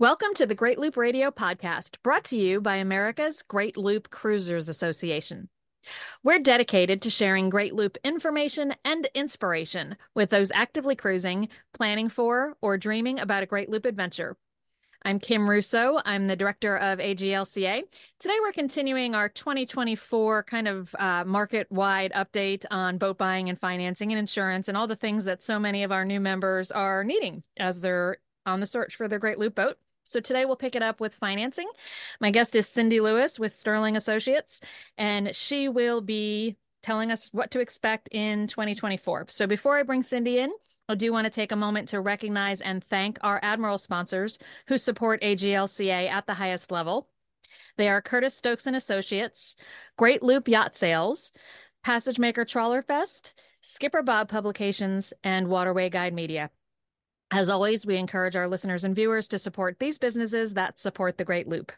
Welcome to the Great Loop Radio podcast, brought to you by America's Great Loop Cruisers Association. We're dedicated to sharing Great Loop information and inspiration with those actively cruising, planning for, or dreaming about a Great Loop adventure. I'm Kim Russo. I'm the director of AGLCA. Today, we're continuing our 2024 kind of uh, market wide update on boat buying and financing and insurance and all the things that so many of our new members are needing as they're on the search for their Great Loop boat. So today we'll pick it up with financing. My guest is Cindy Lewis with Sterling Associates, and she will be telling us what to expect in 2024. So before I bring Cindy in, I do want to take a moment to recognize and thank our Admiral sponsors who support AGLCA at the highest level. They are Curtis Stokes and Associates, Great Loop Yacht Sales, Passage Maker Trawler Fest, Skipper Bob Publications, and Waterway Guide Media. As always, we encourage our listeners and viewers to support these businesses that support the Great Loop.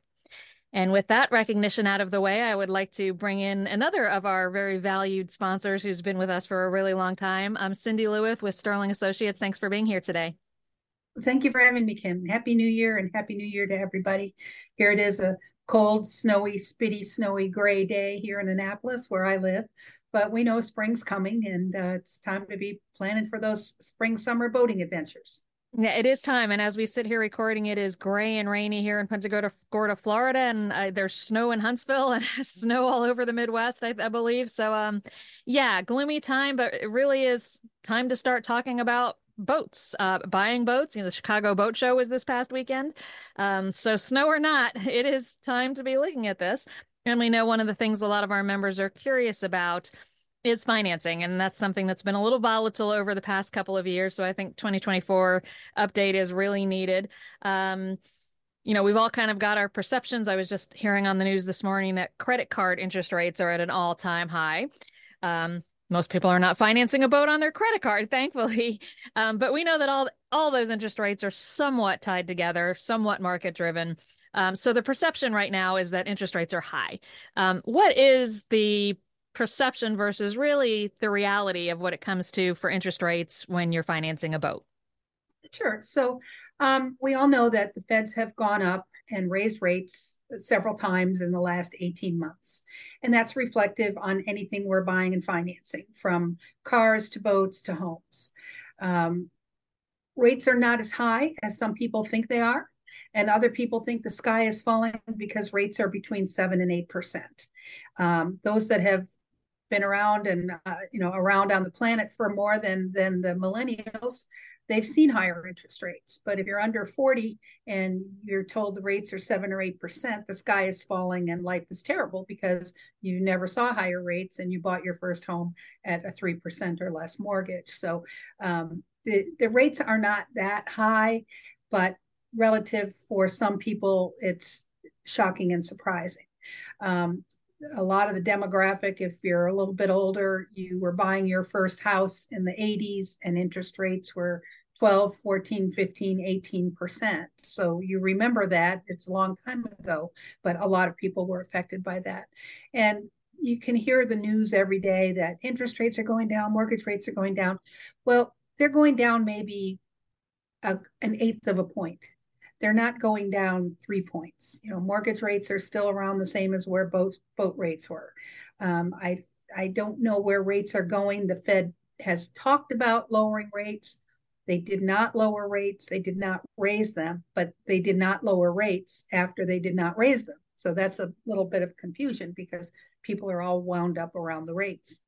And with that recognition out of the way, I would like to bring in another of our very valued sponsors who's been with us for a really long time. I'm Cindy Lewis with Sterling Associates. Thanks for being here today. Thank you for having me, Kim. Happy New Year and Happy New Year to everybody. Here it is a cold, snowy, spitty, snowy, gray day here in Annapolis where I live. But we know spring's coming and uh, it's time to be planning for those spring summer boating adventures. Yeah, it is time. And as we sit here recording, it is gray and rainy here in Punta Gorda, Florida. And uh, there's snow in Huntsville and snow all over the Midwest, I, I, believe. So, um, yeah, gloomy time, but it really is time to start talking about boats, uh, buying boats. You know, the Chicago Boat Show was this past weekend. Um, so, snow or not, it is time to be looking at this. And we know one of the things a lot of our members are curious about is financing. And that's something that's been a little volatile over the past couple of years. So I think 2024 update is really needed. Um, you know, we've all kind of got our perceptions. I was just hearing on the news this morning that credit card interest rates are at an all time high. Um, most people are not financing a boat on their credit card, thankfully. Um, but we know that all all those interest rates are somewhat tied together, somewhat market driven. Um, so the perception right now is that interest rates are high. Um, what is the perception versus really the reality of what it comes to for interest rates when you're financing a boat? Sure. So um, we all know that the feds have gone up and raised rates several times in the last 18 months. And that's reflective on anything we're buying and financing, from cars to boats to homes. Um, rates are not as high as some people think they are and other people think the sky is falling because rates are between seven and eight percent. Um, those that have been around and uh, you know around on the planet for more than than the millennials, they've seen higher interest rates. But if you're under 40 and you're told the rates are seven or eight percent, the sky is falling and life is terrible because you never saw higher rates and you bought your first home at a three percent or less mortgage. So um, the the rates are not that high, but relative for some people, it's shocking and surprising. Um, a lot of the demographic, if you're a little bit older, you were buying your first house in the 80s and interest rates were 12, 14, 15, 18%. So you remember that. It's a long time ago, but a lot of people were affected by that. And you can hear the news every day that interest rates are going down, mortgage rates are going down. Well, they're going down maybe a, an eighth of a point they're not going down three points. You know, mortgage rates are still around the same as where boat boat rates were. Um, I I don't know where rates are going. The Fed has talked about lowering rates. They did not lower rates. They did not raise them, but they did not lower rates after they did not raise them. So that's a little bit of confusion because people are all wound up around the rates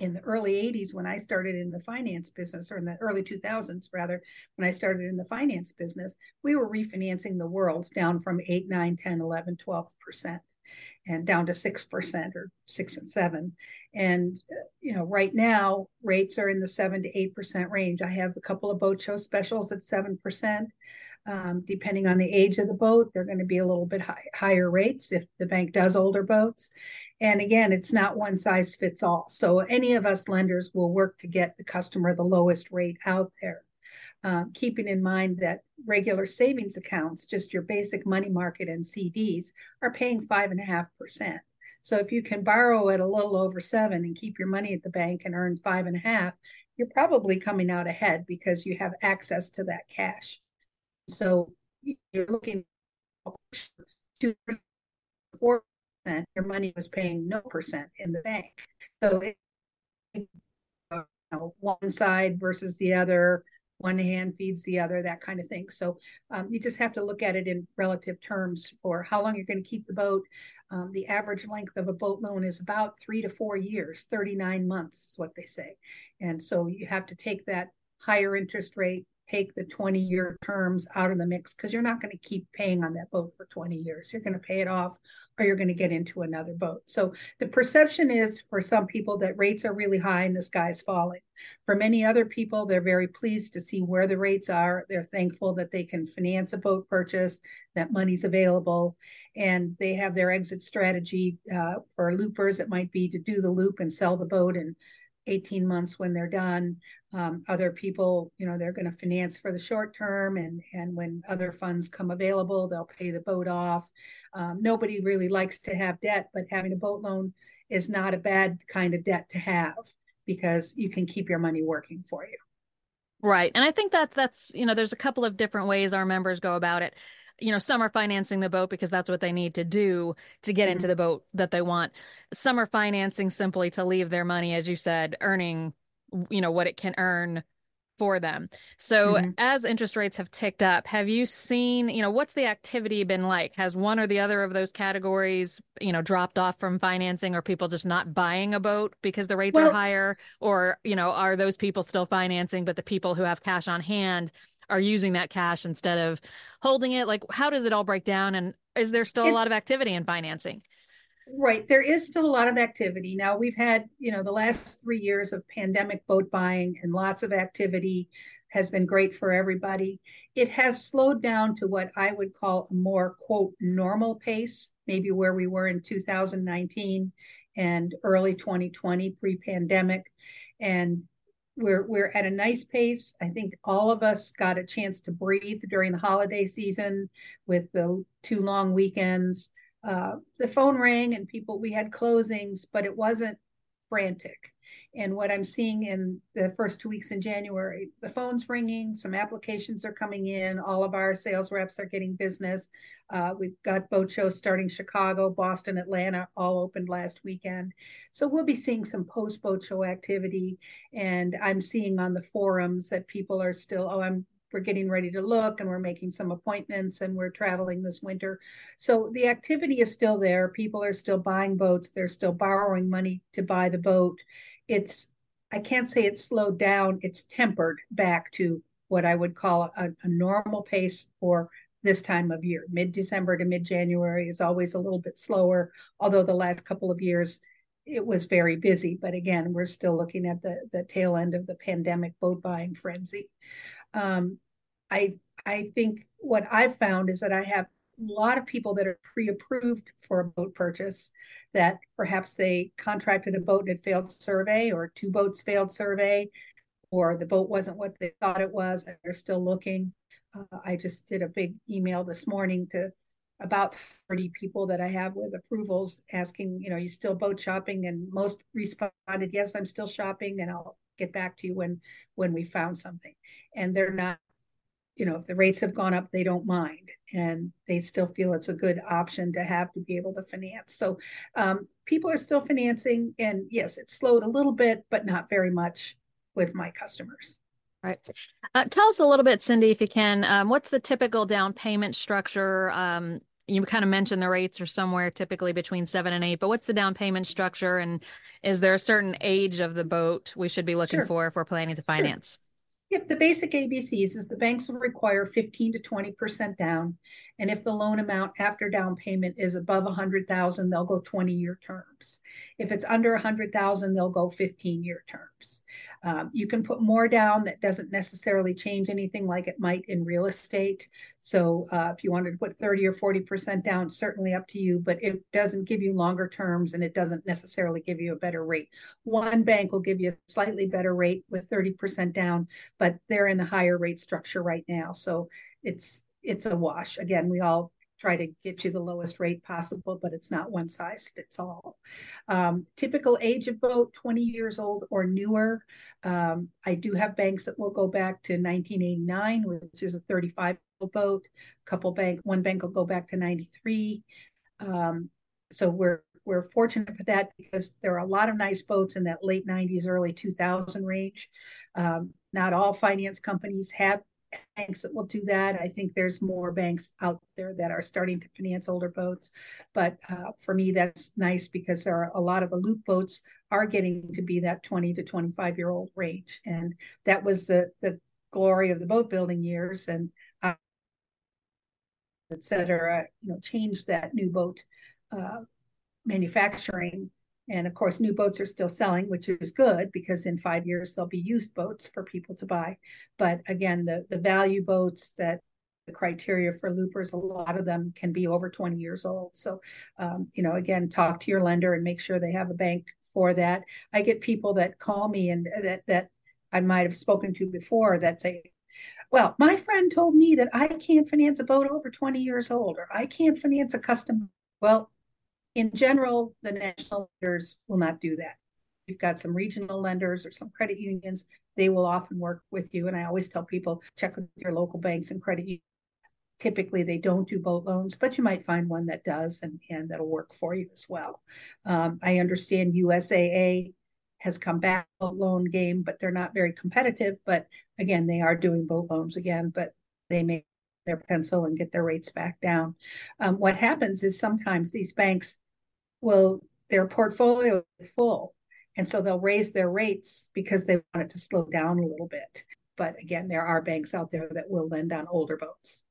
in the early 80s when I started in the finance business, or in the early 2000s rather, when I started in the finance business, we were refinancing the world down from 8, 9, 10, 11, 12%, and down to 6% or 6 and 7. And, uh, you know, right now rates are in the 7 to 8% range. I have a couple of boat show specials at 7%. Um, depending on the age of the boat, they're going to be a little bit high, higher rates if the bank does older boats. And again, it's not one size fits all. So any of us lenders will work to get the customer the lowest rate out there. Uh, keeping in mind that regular savings accounts, just your basic money market and CDs, are paying five and a half percent. So if you can borrow at a little over seven and keep your money at the bank and earn five and a half, you're probably coming out ahead because you have access to that cash. So you're looking two four your money was paying no percent in the bank. So it, you know, one side versus the other, one hand feeds the other, that kind of thing. So um, you just have to look at it in relative terms for how long you're going to keep the boat. Um, the average length of a boat loan is about three to four years, 39 months is what they say. And so you have to take that higher interest rate take the 20 year terms out of the mix because you're not going to keep paying on that boat for 20 years. You're going to pay it off or you're going to get into another boat. So the perception is for some people that rates are really high and the sky's falling. For many other people, they're very pleased to see where the rates are. They're thankful that they can finance a boat purchase, that money's available, and they have their exit strategy uh, for loopers. It might be to do the loop and sell the boat and 18 months when they're done. Um, other people, you know, they're going to finance for the short term, and and when other funds come available, they'll pay the boat off. Um, nobody really likes to have debt, but having a boat loan is not a bad kind of debt to have because you can keep your money working for you. Right, and I think that's that's you know, there's a couple of different ways our members go about it you know, some are financing the boat because that's what they need to do to get mm-hmm. into the boat that they want. Some are financing simply to leave their money, as you said, earning, you know, what it can earn for them. So mm-hmm. as interest rates have ticked up, have you seen, you know, what's the activity been like? Has one or the other of those categories, you know, dropped off from financing or people just not buying a boat because the rates well, are higher? Or, you know, are those people still financing, but the people who have cash on hand are using that cash instead of holding it? Like, how does it all break down? And is there still it's, a lot of activity in financing? Right. There is still a lot of activity. Now, we've had, you know, the last three years of pandemic boat buying and lots of activity has been great for everybody. It has slowed down to what I would call a more, quote, normal pace, maybe where we were in 2019 and early 2020 pre pandemic. And we're we're at a nice pace. I think all of us got a chance to breathe during the holiday season with the two long weekends. Uh, the phone rang and people we had closings, but it wasn't frantic. And what I'm seeing in the first two weeks in January, the phone's ringing, some applications are coming in, all of our sales reps are getting business. Uh, we've got boat shows starting Chicago, Boston, Atlanta, all opened last weekend. So we'll be seeing some post boat show activity. And I'm seeing on the forums that people are still, oh, I'm we're getting ready to look and we're making some appointments and we're traveling this winter. So the activity is still there. People are still buying boats. They're still borrowing money to buy the boat it's I can't say it's slowed down, it's tempered back to what I would call a, a normal pace for this time of year. Mid December to mid January is always a little bit slower, although the last couple of years it was very busy. But again, we're still looking at the, the tail end of the pandemic boat buying frenzy. Um, I I think what I've found is that I have lot of people that are pre-approved for a boat purchase that perhaps they contracted a boat and it failed survey or two boats failed survey or the boat wasn't what they thought it was and they're still looking. Uh, i just did a big email this morning to about 30 people that i have with approvals asking you know you still boat shopping? And most responded yes i'm still shopping and i'll get back to you when when we found something. And they're not you know, if the rates have gone up, they don't mind and they still feel it's a good option to have to be able to finance. So um, people are still financing. And yes, it slowed a little bit, but not very much with my customers. Right. Uh, tell us a little bit, Cindy, if you can. Um, what's the typical down payment structure? Um, you kind of mentioned the rates are somewhere typically between seven and eight, but what's the down payment structure? And is there a certain age of the boat we should be looking sure. for if we're planning to finance? Sure. Yep, the basic ABCs is the banks will require 15 to 20% down. And if the loan amount after down payment is above 100,000, they'll go 20 year terms. If it's under 100,000, they'll go 15 year terms. Um, you can put more down that doesn't necessarily change anything like it might in real estate. So uh, if you wanted to put 30 or 40% down, certainly up to you, but it doesn't give you longer terms and it doesn't necessarily give you a better rate. One bank will give you a slightly better rate with 30% down but they're in the higher rate structure right now. So it's it's a wash. Again, we all try to get you the lowest rate possible, but it's not one size fits all. Um, typical age of boat, 20 years old or newer. Um, I do have banks that will go back to 1989, which is a 35 boat. A couple banks, one bank will go back to 93. Um, so we're we're fortunate for that because there are a lot of nice boats in that late 90s, early 2000 range. Um, not all finance companies have banks that will do that. I think there's more banks out there that are starting to finance older boats. But uh, for me, that's nice because there are a lot of the loop boats are getting to be that 20 to 25 year old range. And that was the, the glory of the boat building years. And uh, et cetera, you know, changed that new boat uh, manufacturing. And of course, new boats are still selling, which is good because in five years there'll be used boats for people to buy. But again, the the value boats that the criteria for loopers, a lot of them can be over 20 years old. So, um, you know, again, talk to your lender and make sure they have a bank for that. I get people that call me and that that I might have spoken to before that say, well, my friend told me that I can't finance a boat over 20 years old, or I can't finance a custom. Well, in general, the national lenders will not do that. You've got some regional lenders or some credit unions, they will often work with you. And I always tell people check with your local banks and credit unions. Typically, they don't do boat loans, but you might find one that does and, and that'll work for you as well. Um, I understand USAA has come back boat loan game, but they're not very competitive. But again, they are doing boat loans again, but they may their pencil and get their rates back down. Um, what happens is sometimes these banks will their portfolio is full, and so they'll raise their rates because they want it to slow down a little bit. But again, there are banks out there that will lend on older boats.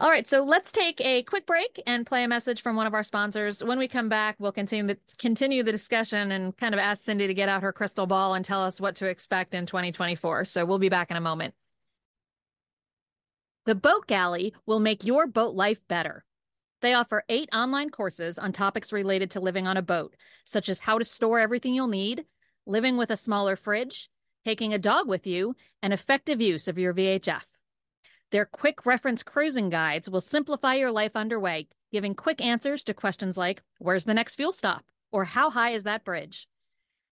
All right, so let's take a quick break and play a message from one of our sponsors. When we come back, we'll continue the, continue the discussion and kind of ask Cindy to get out her crystal ball and tell us what to expect in 2024. So we'll be back in a moment. The Boat Galley will make your boat life better. They offer eight online courses on topics related to living on a boat, such as how to store everything you'll need, living with a smaller fridge, taking a dog with you, and effective use of your VHF. Their quick reference cruising guides will simplify your life underway, giving quick answers to questions like Where's the next fuel stop? or How high is that bridge?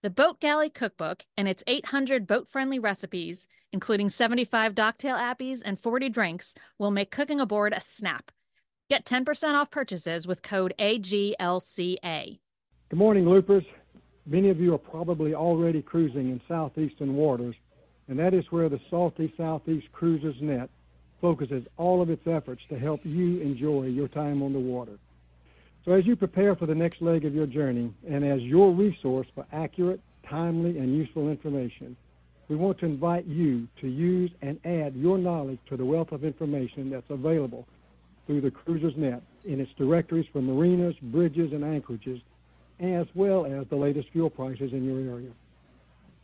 The Boat Galley Cookbook and its 800 boat friendly recipes, including 75 Docktail appies and 40 drinks, will make cooking aboard a snap. Get 10% off purchases with code AGLCA. Good morning, Loopers. Many of you are probably already cruising in southeastern waters, and that is where the Salty Southeast Cruisers Net focuses all of its efforts to help you enjoy your time on the water. So, as you prepare for the next leg of your journey, and as your resource for accurate, timely, and useful information, we want to invite you to use and add your knowledge to the wealth of information that's available through the Cruisers Net in its directories for marinas, bridges, and anchorages, as well as the latest fuel prices in your area.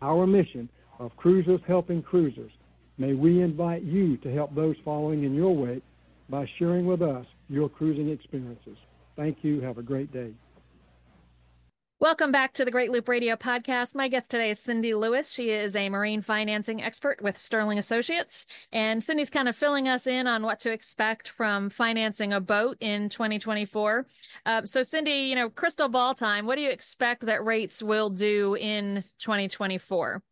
Our mission of Cruisers Helping Cruisers May we invite you to help those following in your wake by sharing with us your cruising experiences. Thank you. Have a great day. Welcome back to the Great Loop Radio podcast. My guest today is Cindy Lewis. She is a marine financing expert with Sterling Associates. And Cindy's kind of filling us in on what to expect from financing a boat in 2024. Uh, so, Cindy, you know, crystal ball time, what do you expect that rates will do in 2024?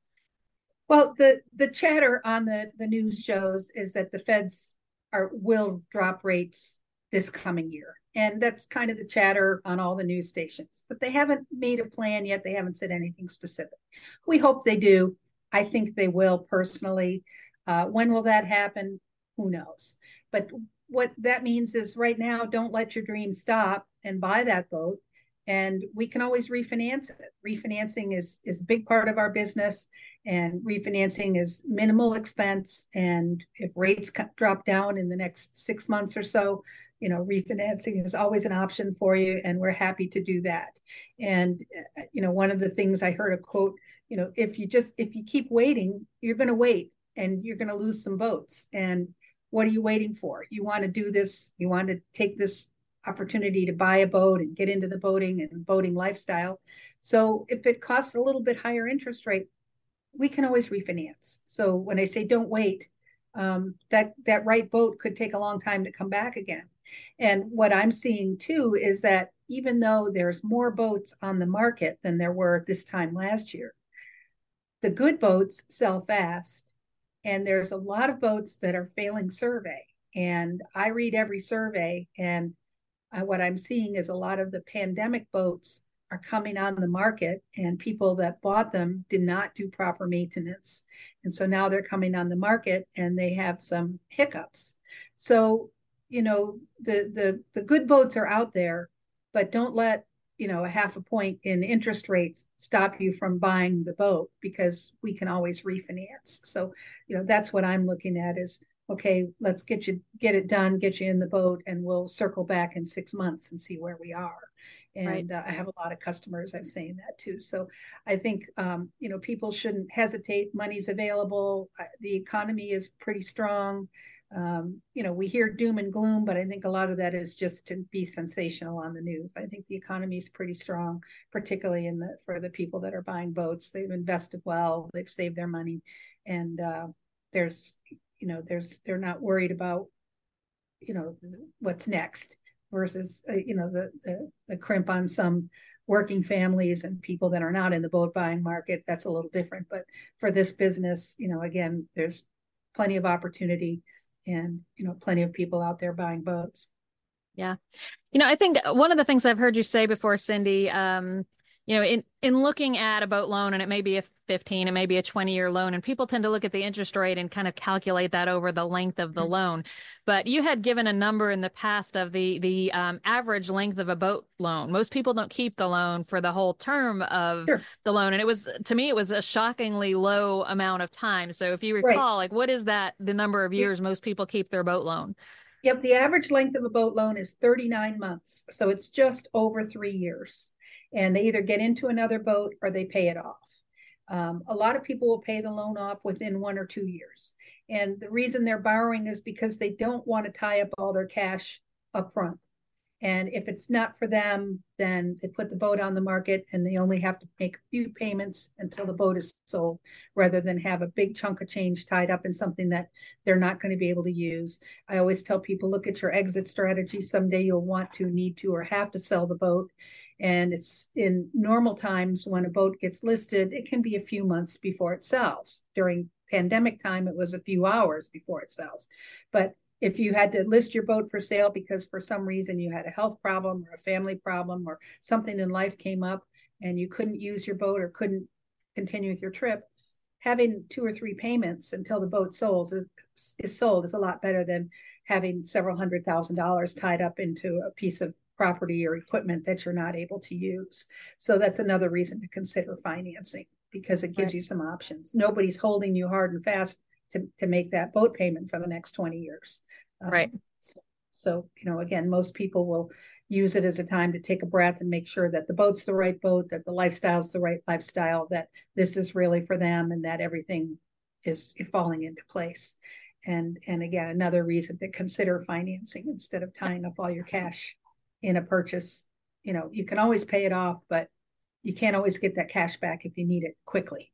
Well, the the chatter on the the news shows is that the Feds are will drop rates this coming year, and that's kind of the chatter on all the news stations. But they haven't made a plan yet. They haven't said anything specific. We hope they do. I think they will personally. Uh, when will that happen? Who knows? But what that means is right now, don't let your dream stop and buy that boat and we can always refinance it. Refinancing is is a big part of our business, and refinancing is minimal expense. And if rates drop down in the next six months or so, you know, refinancing is always an option for you, and we're happy to do that. And uh, you know, one of the things I heard a quote, you know, if you just if you keep waiting, you're going to wait, and you're going to lose some boats. And what are you waiting for? You want to do this? You want to take this opportunity to buy a boat and get into the boating and boating lifestyle. So if it costs a little bit higher interest rate, we can always refinance. So when I say don't wait, um, that that right boat could take a long time to come back again. And what I'm seeing too is that even though there's more boats on the market than there were this time last year, the good boats sell fast, and there's a lot of boats that are failing survey And I read every survey, and what I'm seeing is a lot of the pandemic boats are coming on the market, and people that bought them did not do proper maintenance. And so now they're coming on the market and they have some hiccups. So, you know, the the the good boats are out there, but don't let you know a half a point in interest rates stop you from buying the boat because we can always refinance. So you know that's what i'm looking at is okay let's get you get it done get you in the boat and we'll circle back in six months and see where we are. And right. uh, i have a lot of customers i'm saying that too. So i think um, you know people shouldn't hesitate. Money's available. The economy is pretty strong um, you know, we hear doom and gloom, but I think a lot of that is just to be sensational on the news. I think the economy is pretty strong, particularly in the for the people that are buying boats. They've invested well, they've saved their money, and uh, there's, you know, there's they're not worried about, you know, what's next versus, uh, you know, the, the the crimp on some working families and people that are not in the boat buying market. That's a little different, but for this business, you know, again, there's plenty of opportunity and you know plenty of people out there buying boats. Yeah. You know i think one of the things i've heard you say before cindy um you know in in looking at a boat loan and it may be a 15 it may be a 20 year loan and people tend to look at the interest rate and kind of calculate that over the length of the mm-hmm. loan but you had given a number in the past of the the um, average length of a boat loan most people don't keep the loan for the whole term of sure. the loan and it was to me it was a shockingly low amount of time so if you recall right. like what is that the number of years yeah. most people keep their boat loan Yep, the average length of a boat loan is 39 months. So it's just over three years and they either get into another boat or they pay it off. Um, a lot of people will pay the loan off within one or two years. And the reason they're borrowing is because they don't want to tie up all their cash up front. And if it's not for them, then they put the boat on the market and they only have to make a few payments until the boat is sold rather than have a big chunk of change tied up in something that they're not going to be able to use. I always tell people look at your exit strategy. Someday you'll want to, need to, or have to sell the boat. And it's in normal times when a boat gets listed, it can be a few months before it sells. During pandemic time, it was a few hours before it sells. But if you had to list your boat for sale because for some reason you had a health problem or a family problem or something in life came up and you couldn't use your boat or couldn't continue with your trip, having two or three payments until the boat sold is, is sold is a lot better than having several hundred thousand dollars tied up into a piece of property or equipment that you're not able to use. So that's another reason to consider financing because it gives right. you some options. Nobody's holding you hard and fast to, to make that boat payment for the next 20 years. Um, right. So, so, you know, again, most people will use it as a time to take a breath and make sure that the boat's the right boat, that the lifestyle's the right lifestyle, that this is really for them and that everything is falling into place. And and again, another reason to consider financing instead of tying up all your cash in a purchase. You know, you can always pay it off, but you can't always get that cash back if you need it quickly.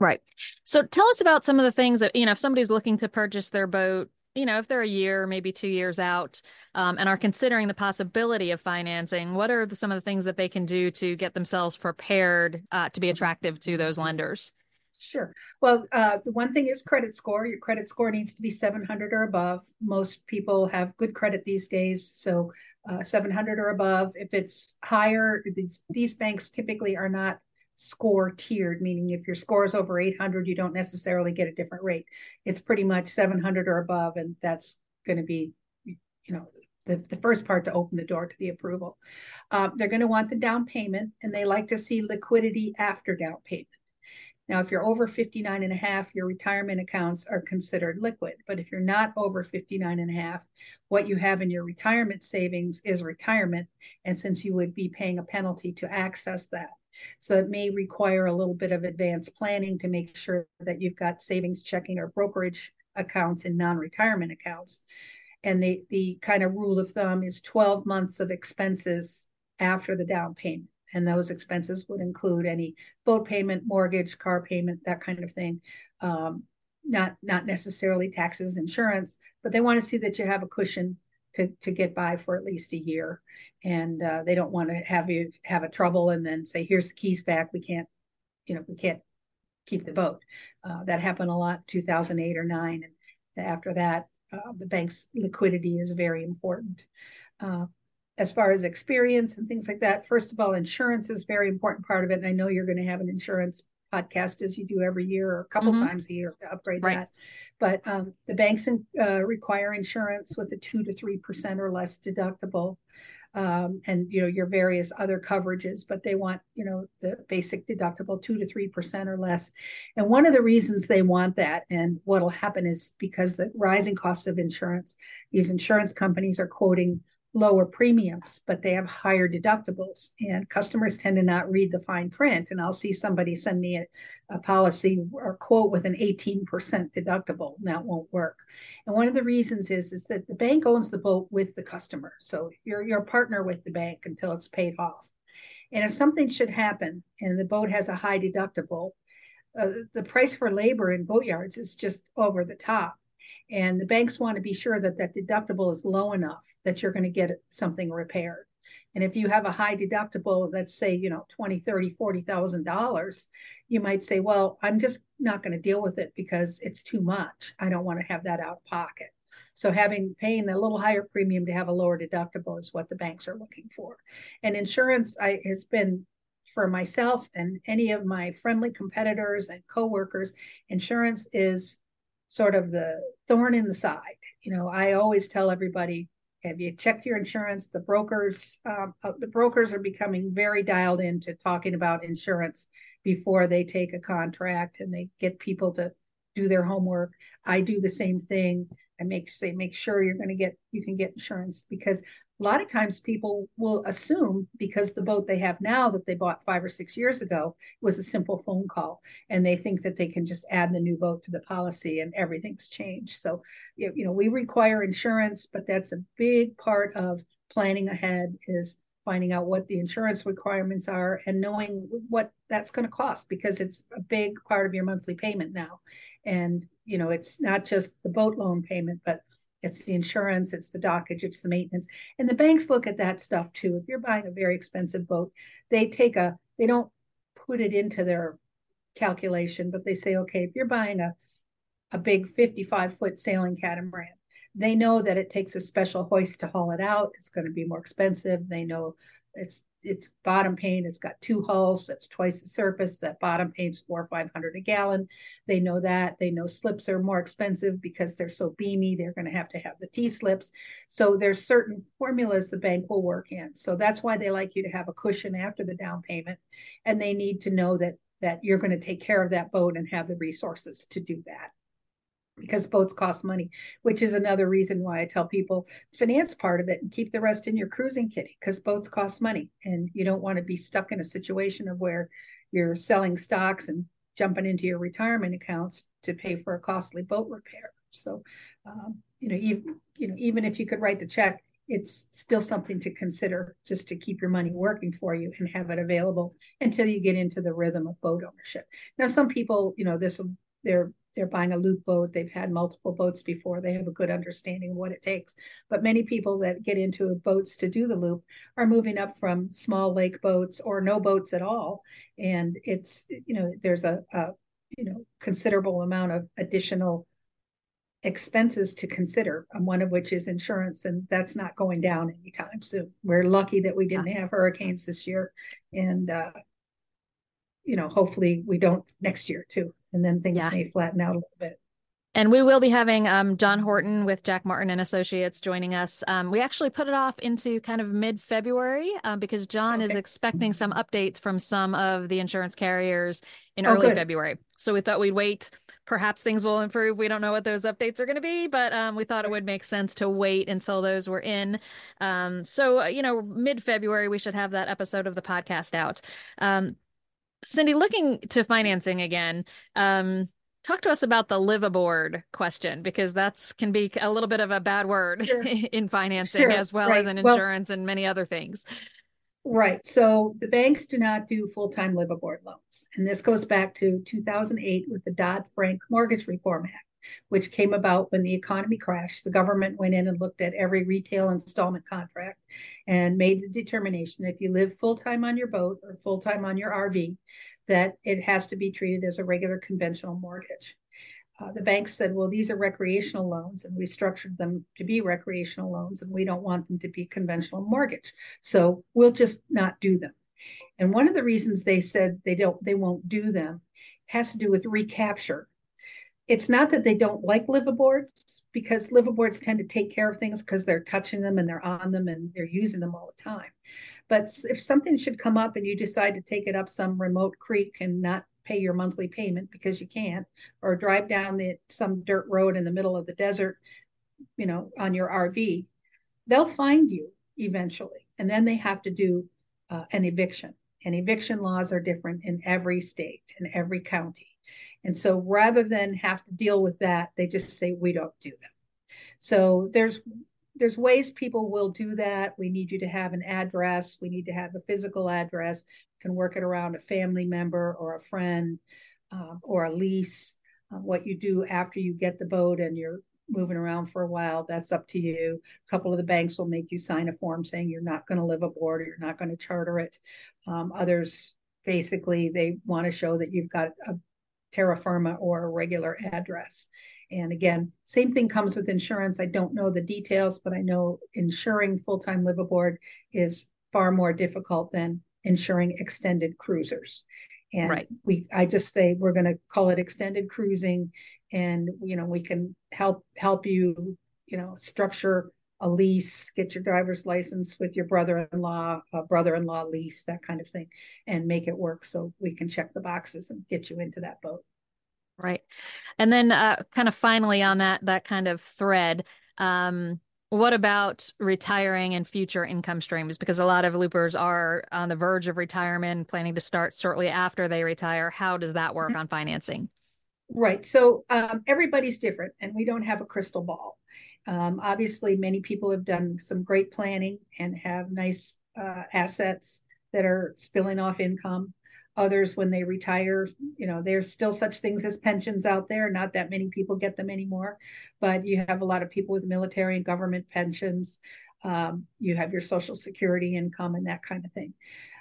Right. So tell us about some of the things that, you know, if somebody's looking to purchase their boat, you know, if they're a year, maybe two years out, um, and are considering the possibility of financing, what are the, some of the things that they can do to get themselves prepared uh, to be attractive to those lenders? Sure. Well, uh, the one thing is credit score. Your credit score needs to be 700 or above. Most people have good credit these days, so uh, 700 or above. If it's higher, these, these banks typically are not score tiered, meaning if your score is over 800, you don't necessarily get a different rate. It's pretty much 700 or above, and that's going to be, you know, the, the first part to open the door to the approval. Uh, they're going to want the down payment, and they like to see liquidity after down payment. Now, if you're over 59 and a half, your retirement accounts are considered liquid. But if you're not over 59 and a half, what you have in your retirement savings is retirement. And since you would be paying a penalty to access that, so it may require a little bit of advanced planning to make sure that you've got savings checking or brokerage accounts and non-retirement accounts. And the, the kind of rule of thumb is 12 months of expenses after the down payment. And those expenses would include any boat payment, mortgage, car payment, that kind of thing. Um, not not necessarily taxes, insurance, but they want to see that you have a cushion to to get by for at least a year, and uh, they don't want to have you have a trouble and then say, "Here's the keys back. We can't, you know, we can't keep the boat." Uh, that happened a lot, 2008 or nine, and after that, uh, the bank's liquidity is very important. Uh, as far as experience and things like that, first of all, insurance is very important part of it. And I know you're going to have an insurance podcast as you do every year or a couple mm-hmm. times a year to upgrade right. that. But um, the banks uh, require insurance with a two to three percent or less deductible um, and you know your various other coverages but they want you know the basic deductible 2 to 3% or less and one of the reasons they want that and what'll happen is because the rising cost of insurance these insurance companies are quoting lower premiums, but they have higher deductibles. And customers tend to not read the fine print. And I'll see somebody send me a, a policy or quote with an 18% deductible. And that won't work. And one of the reasons is, is that the bank owns the boat with the customer. So you're, you're partner with the bank until it's paid off. And if something should happen and the boat has a high deductible, uh, the price for labor in boatyards is just over the top. And the banks want to be sure that that deductible is low enough that you're going to get something repaired. And if you have a high deductible, let's say, you know, 20, 30, 40,000 dollars, you might say, well, I'm just not going to deal with it because it's too much. I don't want to have that out of pocket. So having paying a little higher premium to have a lower deductible is what the banks are looking for. And insurance I, has been for myself and any of my friendly competitors and coworkers, insurance is sort of the thorn in the side. You know, I always tell everybody, have you checked your insurance? The brokers, um, uh, the brokers are becoming very dialed into talking about insurance before they take a contract, and they get people to do their homework. I do the same thing. I make say make sure you're going to get you can get insurance because a lot of times people will assume because the boat they have now that they bought five or six years ago was a simple phone call. And they think that they can just add the new boat to the policy and everything's changed. So you know we require insurance but that's a big part of planning ahead is finding out what the insurance requirements are and knowing what that's going to cost because it's a big part of your monthly payment now. And you know it's not just the boat loan payment but it's the insurance, it's the dockage, it's the maintenance. And the banks look at that stuff too. If you're buying a very expensive boat, they take a, they don't put it into their calculation, but they say, okay, if you're buying a, a big 55 foot sailing catamaran, they know that it takes a special hoist to haul it out. It's going to be more expensive. They know it's it's bottom paint. It's got two hulls. That's twice the surface. That bottom paint's four or five hundred a gallon. They know that. They know slips are more expensive because they're so beamy. They're going to have to have the T slips. So there's certain formulas the bank will work in. So that's why they like you to have a cushion after the down payment, and they need to know that that you're going to take care of that boat and have the resources to do that because boats cost money, which is another reason why I tell people finance part of it and keep the rest in your cruising kitty because boats cost money and you don't want to be stuck in a situation of where you're selling stocks and jumping into your retirement accounts to pay for a costly boat repair. So, um, you know, even you know, even if you could write the check, it's still something to consider just to keep your money working for you and have it available until you get into the rhythm of boat ownership. Now, some people, you know, this they're they're buying a loop boat they've had multiple boats before they have a good understanding of what it takes. But many people that get into boats to do the loop are moving up from small lake boats or no boats at all. And it's you know there's a, a you know considerable amount of additional expenses to consider um, one of which is insurance and that's not going down anytime soon. We're lucky that we didn't have hurricanes this year and uh, you know hopefully we don't next year too and then things yeah. may flatten out a little bit. And we will be having um, John Horton with Jack Martin and Associates joining us. Um, we actually put it off into kind of mid February uh, because John okay. is expecting some updates from some of the insurance carriers in oh, early good. February. So we thought we'd wait. Perhaps things will improve. We don't know what those updates are going to be, but um, we thought it would make sense to wait until those were in. Um, so, uh, you know, mid February, we should have that episode of the podcast out. Cindy, looking to financing again, um, talk to us about the live aboard question because that's can be a little bit of a bad word sure. in financing sure. as well right. as in insurance well, and many other things. Right. So the banks do not do full time live aboard loans. And this goes back to 2008 with the Dodd Frank Mortgage Reform Act which came about when the economy crashed. The government went in and looked at every retail installment contract and made the determination if you live full time on your boat or full time on your RV, that it has to be treated as a regular conventional mortgage. uh, the banks said, well, these are recreational loans, and we structured them to be recreational loans, and we don't want them to be conventional mortgage. So we'll just not do them. And one of the reasons they said they don't, they won't do them has to do with recapture. It's not that they don't like liveaboards because liveaboards tend to take care of things because they're touching them and they're on them and they're using them all the time. But if something should come up and you decide to take it up some remote creek and not pay your monthly payment because you can't, or drive down the some dirt road in the middle of the desert, you know, on your RV, they'll find you eventually, and then they have to do uh, an eviction. And eviction laws are different in every state in every county. And so rather than have to deal with that, they just say we don't do them. So there's there's ways people will do that. We need you to have an address. We need to have a physical address. We can work it around a family member or a friend um, or a lease. Uh, what you do after you get the boat and you're moving around for a while, that's up to you. A couple of the banks will make you sign a form saying you're not going to live aboard or you're not going to charter it. Um, others, basically, they want to show that you've got a terra firma or a regular address. And again, same thing comes with insurance. I don't know the details, but I know insuring full-time live aboard is far more difficult than insuring extended cruisers. And right. we I just say we're going to call it extended cruising and you know we can help help you you know structure a lease, get your driver's license with your brother-in-law, a brother-in-law lease, that kind of thing, and make it work so we can check the boxes and get you into that boat. Right. And then uh, kind of finally on that that kind of thread, um, what about retiring and future income streams? Because a lot of loopers are on the verge of retirement, planning to start shortly after they retire. How does that work mm-hmm. on financing? Right. So um, everybody's different, and we don't have a crystal ball. Um, obviously, many people have done some great planning and have nice uh, assets that are spilling off income. Others when they retire you know there's still such things as pensions out there. Not that many people get them anymore but you have a lot of people with military and government pensions. Um, you have your social security income and that kind of thing.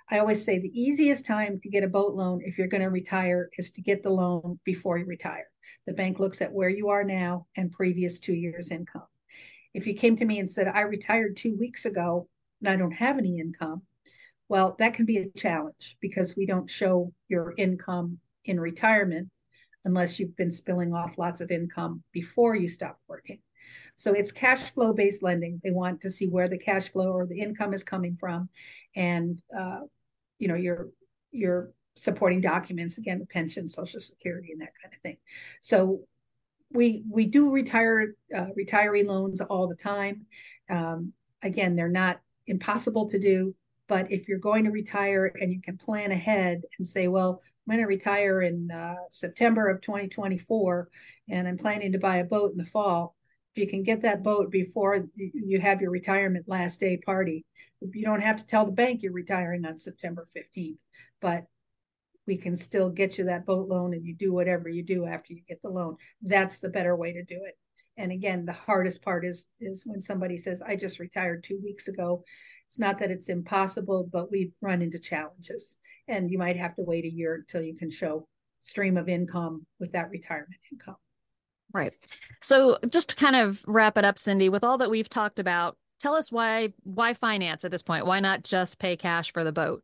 I always say the easiest time to get a boat loan if you're going to retire is to get the loan before you retire. The bank looks at where you are now and previous two years income if you came to me and said i retired two weeks ago and i don't have any income well, that can be a challenge because we don't show your income in retirement unless you've been spilling off lots of income before you stop working. So it's cash flow based lending. They want to see where the cash flow or the income is coming from, and uh, you know your your supporting documents again, the pension, social security, and that kind of thing. So we we do retire uh, retiree loans all the time. Um, again, they're not impossible to do. But if you're going to retire and you can plan ahead and say, well, I'm going to retire in uh, September of 2024 and I'm planning to buy a boat in the fall, if you can get that boat before you have your retirement last day party, you don't have to tell the bank you're retiring on September 15th, but we can still get you that boat loan and you do whatever you do after you get the loan. That's the better way to do it. And again, the hardest part is is when somebody says, I just retired two weeks ago it's not that it's impossible, but we've run into challenges. And you might have to wait a year until you can show stream of income with that retirement income. Right. So just to kind of wrap it up, Cindy, with all that we've talked about, tell us why why finance at this point? Why not just pay cash for the boat?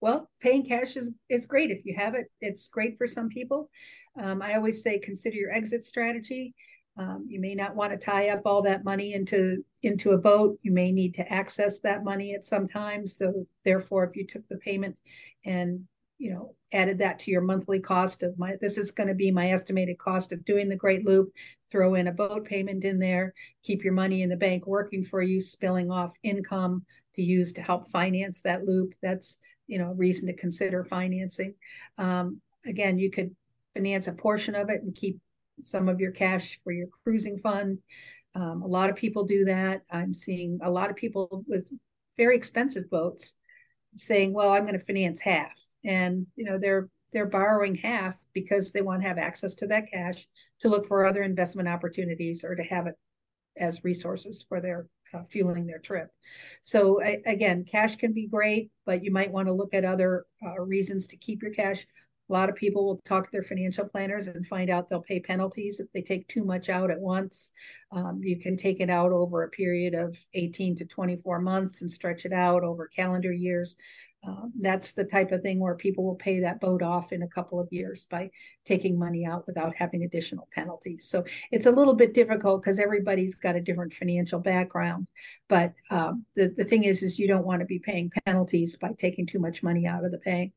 Well, paying cash is is great if you have it. It's great for some people. Um, I always say consider your exit strategy. Um, you may not want to tie up all that money into into a boat. You may need to access that money at some time. So therefore, if you took the payment and you know added that to your monthly cost of my this is going to be my estimated cost of doing the Great Loop, throw in a boat payment in there, keep your money in the bank working for you, spilling off income to use to help finance that loop. That's you know reason to consider financing. Um, again, you could finance a portion of it and keep some of your cash for your cruising fund. Um, a lot of people do that. I'm seeing a lot of people with very expensive boats saying, "Well, I'm going to finance half," and you know they're they're borrowing half because they want to have access to that cash to look for other investment opportunities or to have it as resources for their uh, fueling their trip. So I, again, cash can be great, but you might want to look at other uh, reasons to keep your cash A lot of people will talk to their financial planners and find out they'll pay penalties if they take too much out at once. Um, you can take it out over a period of 18 to 24 months and stretch it out over calendar years. Um, that's the type of thing where people will pay that boat off in a couple of years by taking money out without having additional penalties. So it's a little bit difficult because everybody's got a different financial background. But um, the, the thing is, is you don't want to be paying penalties by taking too much money out of the bank.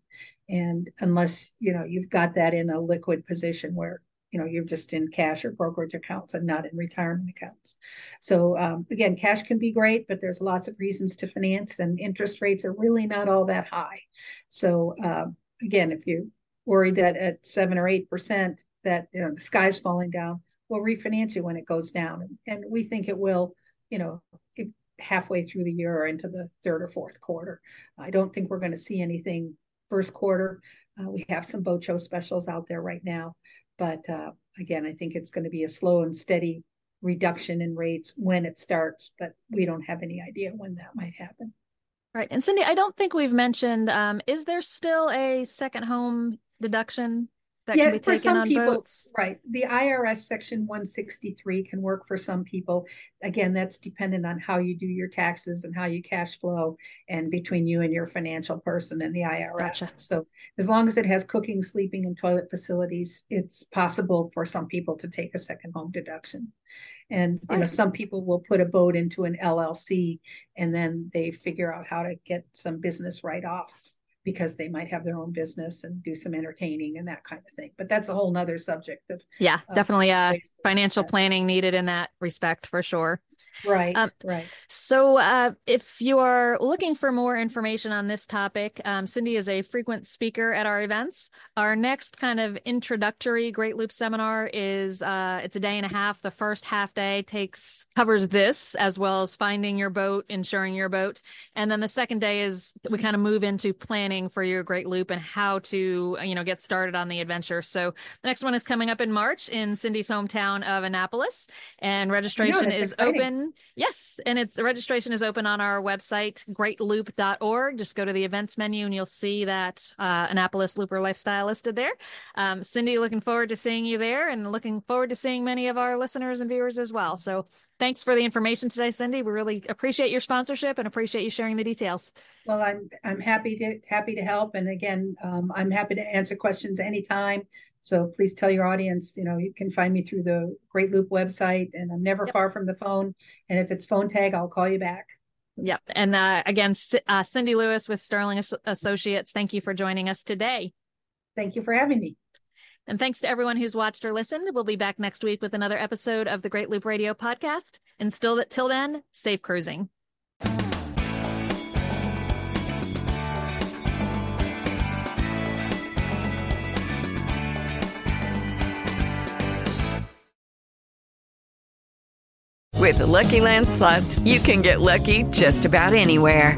And unless, you know, you've got that in a liquid position where you know you're just in cash or brokerage accounts and not in retirement accounts. So um, again cash can be great but there's lots of reasons to finance and interest rates are really not all that high. So um, again if you're worried that at seven or eight percent that you know, the sky's falling down we'll refinance you when it goes down. And, and we think it will you know halfway through the year or into the third or fourth quarter. I don't think we're going to see anything first quarter. Uh, we have some bocho specials out there right now but uh, again, I think it's going to be a slow and steady reduction in rates when it starts, but we don't have any idea when that might happen. Right. And Cindy, I don't think we've mentioned, um, is there still a second home deduction that yeah, can be taken some on people, boats? Right. The IRS section 163 can work for some people. Again, that's dependent on how you do your taxes and how you cash flow and between you and your financial person and the IRS. Gotcha. So as long as it has cooking, sleeping, and toilet facilities, it's possible for some people to take a second home deduction. And you know, some people will put a boat into an LLC and then they figure out how to get some business write-offs because they might have their own business and do some entertaining and that kind of thing. But that's a whole nother subject of yeah, definitely uh financial planning needed in that respect for sure. Right, um, right. So, uh, if you are looking for more information on this topic, um, Cindy is a frequent speaker at our events. Our next kind of introductory Great Loop seminar is uh, it's a day and a half. The first half day takes covers this as well as finding your boat, insuring your boat, and then the second day is we kind of move into planning for your Great Loop and how to you know get started on the adventure. So the next one is coming up in March in Cindy's hometown of Annapolis, and registration is exciting. open Yes, and it's the registration is open on our website, greatloop.org. Just go to the events menu and you'll see that uh, Annapolis Looper Lifestyle listed there. Um, Cindy, looking forward to seeing you there and looking forward to seeing many of our listeners and viewers as well. So thanks for the information today, Cindy. We really appreciate your sponsorship and appreciate you sharing the details. Well, I'm I'm happy to happy to help, and again, um, I'm happy to answer questions anytime. So please tell your audience, you know, you can find me through the Great Loop website, and I'm never yep. far from the phone. And if it's phone tag, I'll call you back. Yep. And uh, again, uh, Cindy Lewis with Sterling Associates. Thank you for joining us today. Thank you for having me. And thanks to everyone who's watched or listened. We'll be back next week with another episode of the Great Loop Radio podcast. And still till then, safe cruising. With the Lucky Land slots, you can get lucky just about anywhere.